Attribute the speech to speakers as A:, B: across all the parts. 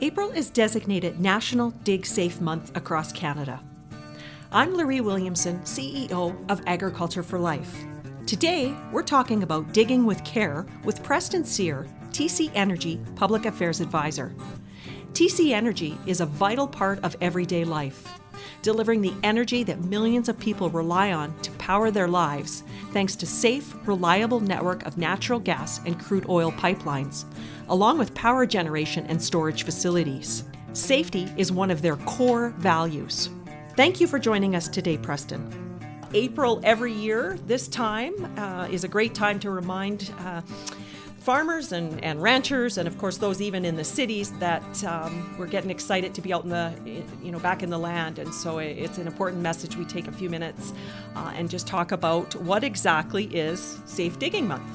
A: April is designated National Dig Safe Month across Canada. I'm Luree Williamson, CEO of Agriculture for Life. Today, we're talking about digging with care with Preston Sear, TC Energy Public Affairs Advisor. TC Energy is a vital part of everyday life, delivering the energy that millions of people rely on to power their lives thanks to safe, reliable network of natural gas and crude oil pipelines, along with power generation and storage facilities. Safety is one of their core values. Thank you for joining us today, Preston. April every year, this time, uh, is a great time to remind uh, farmers and, and ranchers, and of course those even in the cities, that um, we're getting excited to be out in the, you know, back in the land. And so it's an important message. We take a few minutes uh, and just talk about what exactly is Safe Digging Month.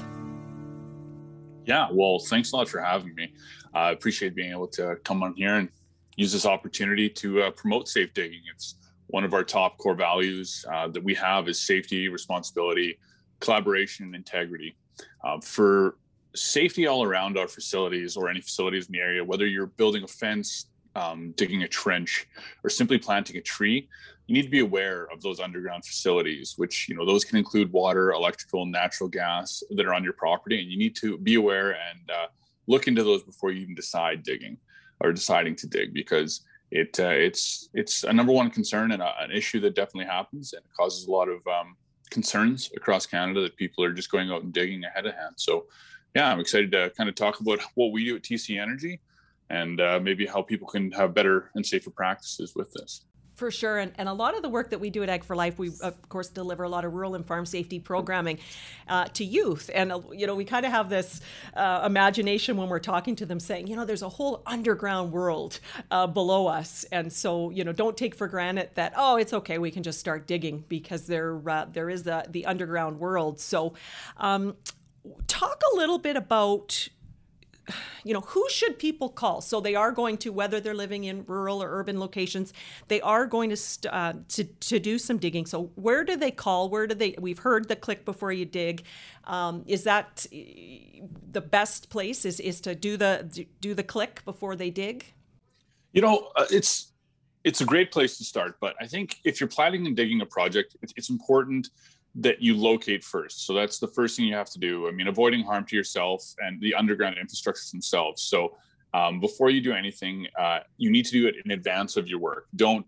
B: Yeah, well, thanks a lot for having me. I appreciate being able to come on here and use this opportunity to uh, promote safe digging. It's one of our top core values uh, that we have is safety, responsibility, collaboration, and integrity. Uh, for safety all around our facilities or any facilities in the area, whether you're building a fence, um, digging a trench, or simply planting a tree, you need to be aware of those underground facilities, which you know those can include water, electrical, natural gas that are on your property, and you need to be aware and uh, look into those before you even decide digging or deciding to dig, because it uh, it's it's a number one concern and a, an issue that definitely happens and causes a lot of um, concerns across Canada that people are just going out and digging ahead of hand. So, yeah, I'm excited to kind of talk about what we do at TC Energy and uh, maybe how people can have better and safer practices with this.
A: For sure. And, and a lot of the work that we do at Ag for Life, we, of course, deliver a lot of rural and farm safety programming uh, to youth. And, uh, you know, we kind of have this uh, imagination when we're talking to them saying, you know, there's a whole underground world uh, below us. And so, you know, don't take for granted that, oh, it's okay, we can just start digging because there, uh, there is the, the underground world. So, um, talk a little bit about you know who should people call? So they are going to whether they're living in rural or urban locations they are going to st- uh, to, to do some digging. So where do they call? Where do they we've heard the click before you dig. Um, is that the best place is is to do the do the click before they dig?
B: You know uh, it's it's a great place to start but i think if you're planning and digging a project it's, it's important that you locate first. So that's the first thing you have to do. I mean, avoiding harm to yourself and the underground infrastructures themselves. So um, before you do anything, uh, you need to do it in advance of your work. Don't,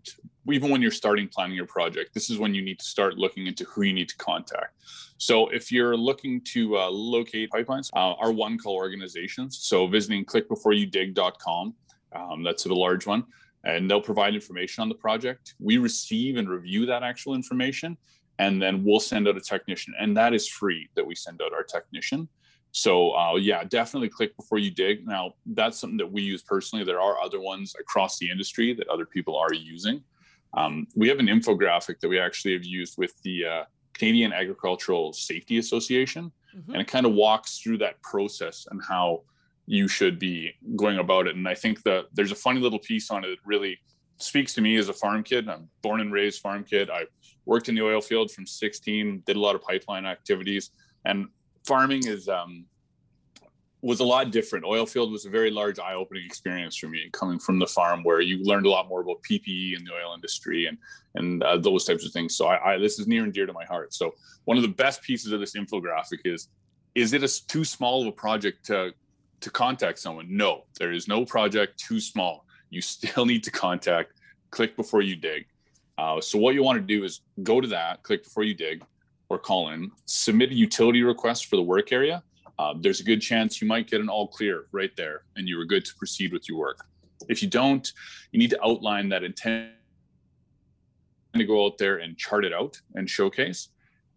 B: even when you're starting planning your project, this is when you need to start looking into who you need to contact. So if you're looking to uh, locate pipelines, uh, our one call organizations, so visiting clickbeforeyoudig.com, um, that's a large one, and they'll provide information on the project. We receive and review that actual information and then we'll send out a technician. And that is free that we send out our technician. So uh, yeah definitely click before you dig. Now that's something that we use personally. There are other ones across the industry that other people are using. Um, we have an infographic that we actually have used with the uh, canadian agricultural safety association. Mm-hmm. and it kind of walks through that process and how you should be going about it. And i think that there's a funny little piece on it that really speaks to me as a farm kid. I'm born and raised farm kid. I worked in the oil field from 16, did a lot of pipeline activities, and farming is um, was a lot different. Oil field was a very large eye-opening experience for me, coming from the farm where you learned a lot more about PPE in the oil industry and and uh, those types of things. So I, I, this is near and dear to my heart. So one of the best pieces of this infographic is: is it a, too small of a project to to contact someone? No, there is no project too small you still need to contact click before you dig. Uh, so what you want to do is go to that, click before you dig, or call in, submit a utility request for the work area. Uh, there's a good chance you might get an all clear right there, and you are good to proceed with your work. If you don't, you need to outline that intent to go out there and chart it out and showcase,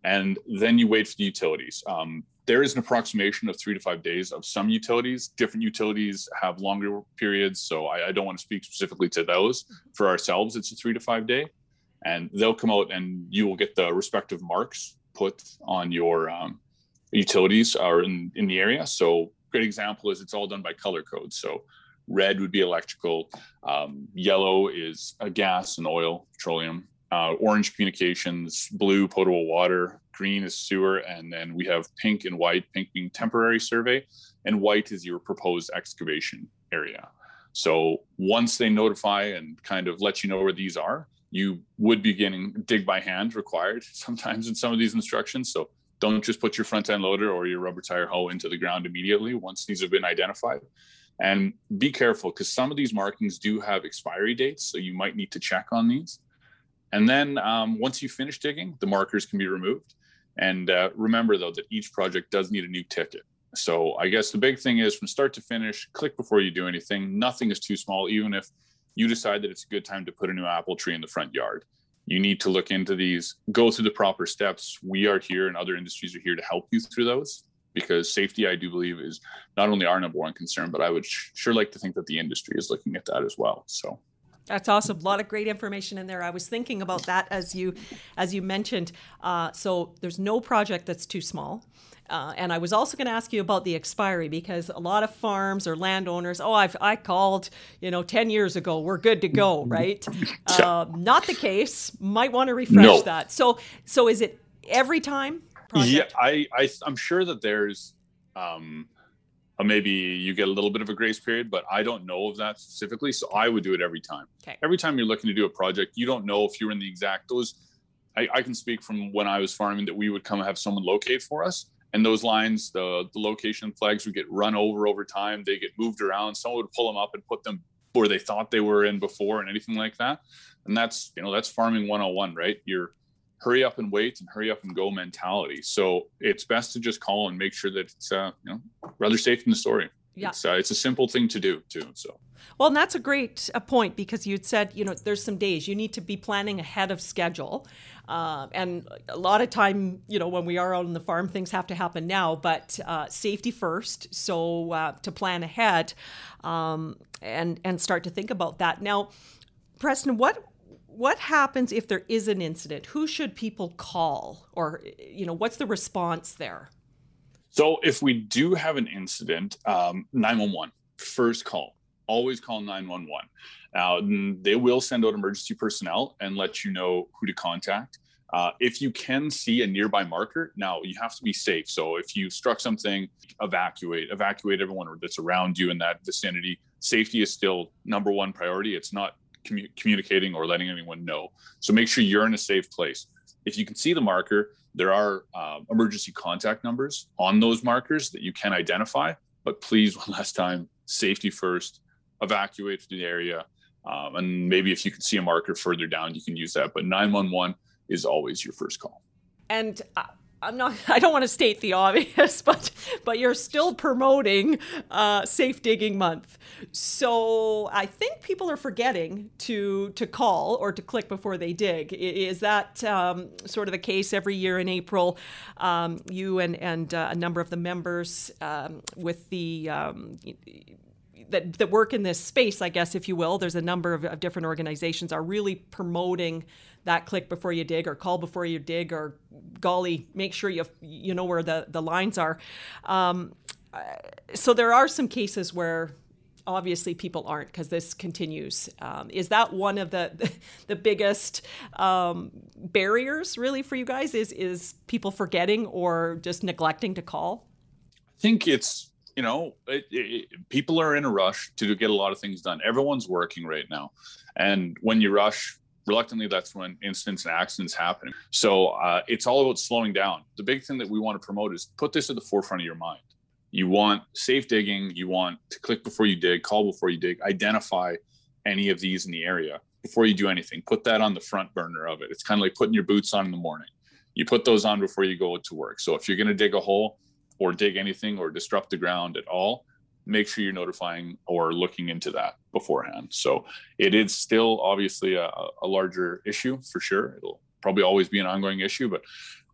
B: and then you wait for the utilities. Um, there is an approximation of three to five days of some utilities. Different utilities have longer periods, so I, I, don't want to speak specifically to those. For ourselves, it's a three to five day, and they'll come out and you will get the respective marks put on your um, utilities or in, in the area. So, great example is it's all done by color code. So, red would be electrical, um, yellow is a gas and oil, petroleum, uh, orange communications, blue potable water, green is sewer, and then we have pink and white, pink being temporary survey, and white is your proposed excavation area. So once they notify and kind of let you know where these are, you would be getting dig by hand required sometimes in some of these instructions. So don't just put your front end loader or your rubber tire hoe into the ground immediately once these have been identified. And be careful because some of these markings do have expiry dates. So you might need to check on these. And then um, once you finish digging, the markers can be removed. And uh, remember, though, that each project does need a new ticket. So I guess the big thing is from start to finish, click before you do anything. Nothing is too small, even if you decide that it's a good time to put a new apple tree in the front yard. You need to look into these, go through the proper steps. We are here and other industries are here to help you through those because safety, I do believe, is not only our number one concern, but I would sure like to think that the industry is looking at that as well. So.
A: That's awesome. A lot of great information in there. I was thinking about that as you, as you mentioned. Uh, so there's no project that's too small. Uh, and I was also going to ask you about the expiry because a lot of farms or landowners, oh, I've I called, you know, ten years ago, we're good to go, right? Uh, not the case. Might want to refresh no. that. So, so is it every time?
B: Project? Yeah, I, I I'm sure that there's um, maybe you get a little bit of a grace period, but I don't know of that specifically. So I would do it every time. Okay. Every time you're looking to do a project, you don't know if you're in the exact those. I, I can speak from when I was farming that we would come have someone locate for us, and those lines, the the location flags would get run over over time. They get moved around. Someone would pull them up and put them where they thought they were in before, and anything like that. And that's you know that's farming 101, right? You're hurry up and wait and hurry up and go mentality. So it's best to just call and make sure that it's uh, you know rather safe in the story. Yeah. It's, uh, it's a simple thing to do too. So.
A: Well, and that's a great uh, point because you said you know there's some days you need to be planning ahead of schedule, uh, and a lot of time you know when we are out on the farm things have to happen now, but uh, safety first. So uh, to plan ahead, um, and and start to think about that now. Preston, what what happens if there is an incident? Who should people call, or you know, what's the response there?
B: So if we do have an incident, um, 911 first call. Always call 911. Now they will send out emergency personnel and let you know who to contact. Uh, if you can see a nearby marker, now you have to be safe. So if you struck something, evacuate, evacuate everyone that's around you in that vicinity. Safety is still number one priority. It's not commu- communicating or letting anyone know. So make sure you're in a safe place. If you can see the marker, there are uh, emergency contact numbers on those markers that you can identify. But please, one last time, safety first, evacuate from the area. Um, and maybe if you can see a marker further down, you can use that. But 911 is always your first call.
A: And uh, I'm not. I don't want to state the obvious, but but you're still promoting uh, Safe Digging Month. So I think people are forgetting to to call or to click before they dig. Is that um, sort of the case every year in April? Um, you and and uh, a number of the members um, with the um, that, that work in this space, I guess, if you will. There's a number of, of different organizations are really promoting that click before you dig or call before you dig or golly make sure you you know where the the lines are. Um, so there are some cases where obviously people aren't because this continues. Um, is that one of the the biggest um, barriers really for you guys is is people forgetting or just neglecting to call?
B: I think it's you know it, it, people are in a rush to get a lot of things done. Everyone's working right now. And when you rush reluctantly that's when incidents and accidents happen. So uh, it's all about slowing down. The big thing that we want to promote is put this at the forefront of your mind. You want safe digging you want to click before you dig call before you dig identify any of these in the area before you do anything. Put that on the front burner of it. It's kind of like putting your boots on in the morning. You put those on before you go to work. So if you're going to dig a hole or dig anything or disrupt the ground at all make sure you're notifying or looking into that beforehand. So it is still obviously a, a larger issue for sure. It'll probably always be an ongoing issue, but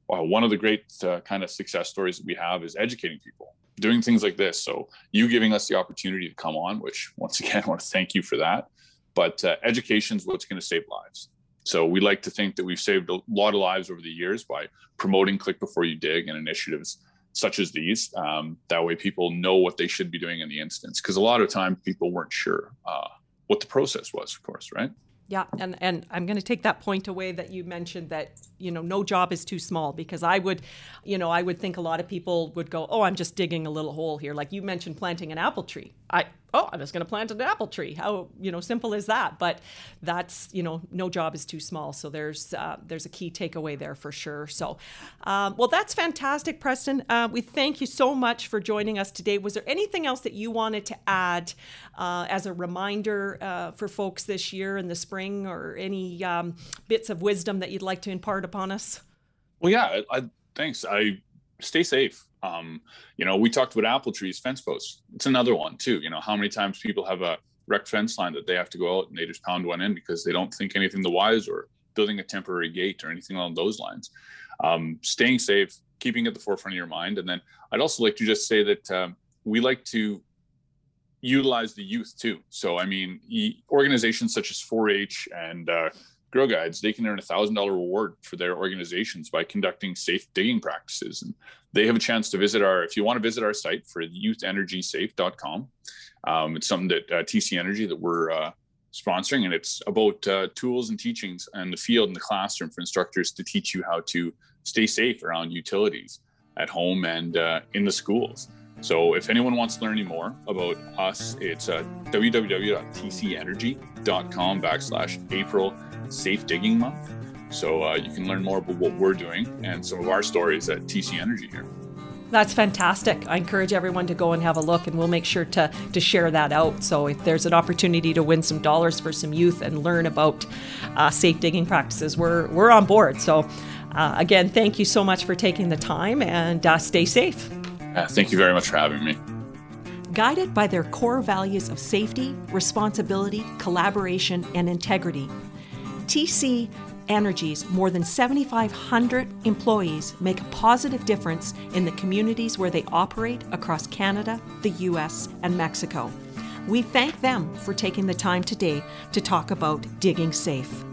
B: one of the great uh, kind of success stories that we have is educating people doing things like this. So you giving us the opportunity to come on, which once again, I want to thank you for that. But uh, education is what's going to save lives. So we like to think that we've saved a lot of lives over the years by promoting click before you dig and initiatives such as these. Um, that way, people know what they should be doing in the instance. Because a lot of time, people weren't sure uh, what the process was. Of course, right?
A: Yeah, and and I'm going to take that point away that you mentioned that you know no job is too small because I would, you know, I would think a lot of people would go, oh, I'm just digging a little hole here. Like you mentioned, planting an apple tree. I oh, I'm just going to plant an apple tree. How you know simple is that? But that's you know no job is too small. So there's uh, there's a key takeaway there for sure. So um, well, that's fantastic, Preston. Uh, we thank you so much for joining us today. Was there anything else that you wanted to add uh, as a reminder uh, for folks this year in the spring, or any um, bits of wisdom that you'd like to impart upon us?
B: Well, yeah, I, I, thanks. I stay safe. Um, you know, we talked about apple trees, fence posts. It's another one too. You know, how many times people have a wrecked fence line that they have to go out and they just pound one in because they don't think anything the wise or building a temporary gate or anything along those lines. Um, staying safe, keeping at the forefront of your mind. And then I'd also like to just say that um, we like to utilize the youth too. So, I mean, organizations such as 4 H and uh, Girl Guides, they can earn a thousand dollar reward for their organizations by conducting safe digging practices. And they have a chance to visit our, if you want to visit our site for youthenergysafe.com, um, it's something that uh, TC Energy that we're uh, sponsoring, and it's about uh, tools and teachings and the field and the classroom for instructors to teach you how to stay safe around utilities at home and uh, in the schools. So if anyone wants to learn any more about us, it's uh, www.tcenergy.com backslash April Safe Digging Month. So uh, you can learn more about what we're doing and some of our stories at TC Energy here.
A: That's fantastic. I encourage everyone to go and have a look, and we'll make sure to, to share that out. So, if there's an opportunity to win some dollars for some youth and learn about uh, safe digging practices, we're, we're on board. So, uh, again, thank you so much for taking the time and uh, stay safe.
B: Thank you very much for having me.
A: Guided by their core values of safety, responsibility, collaboration, and integrity, TC Energy's more than 7,500 employees make a positive difference in the communities where they operate across Canada, the US, and Mexico. We thank them for taking the time today to talk about digging safe.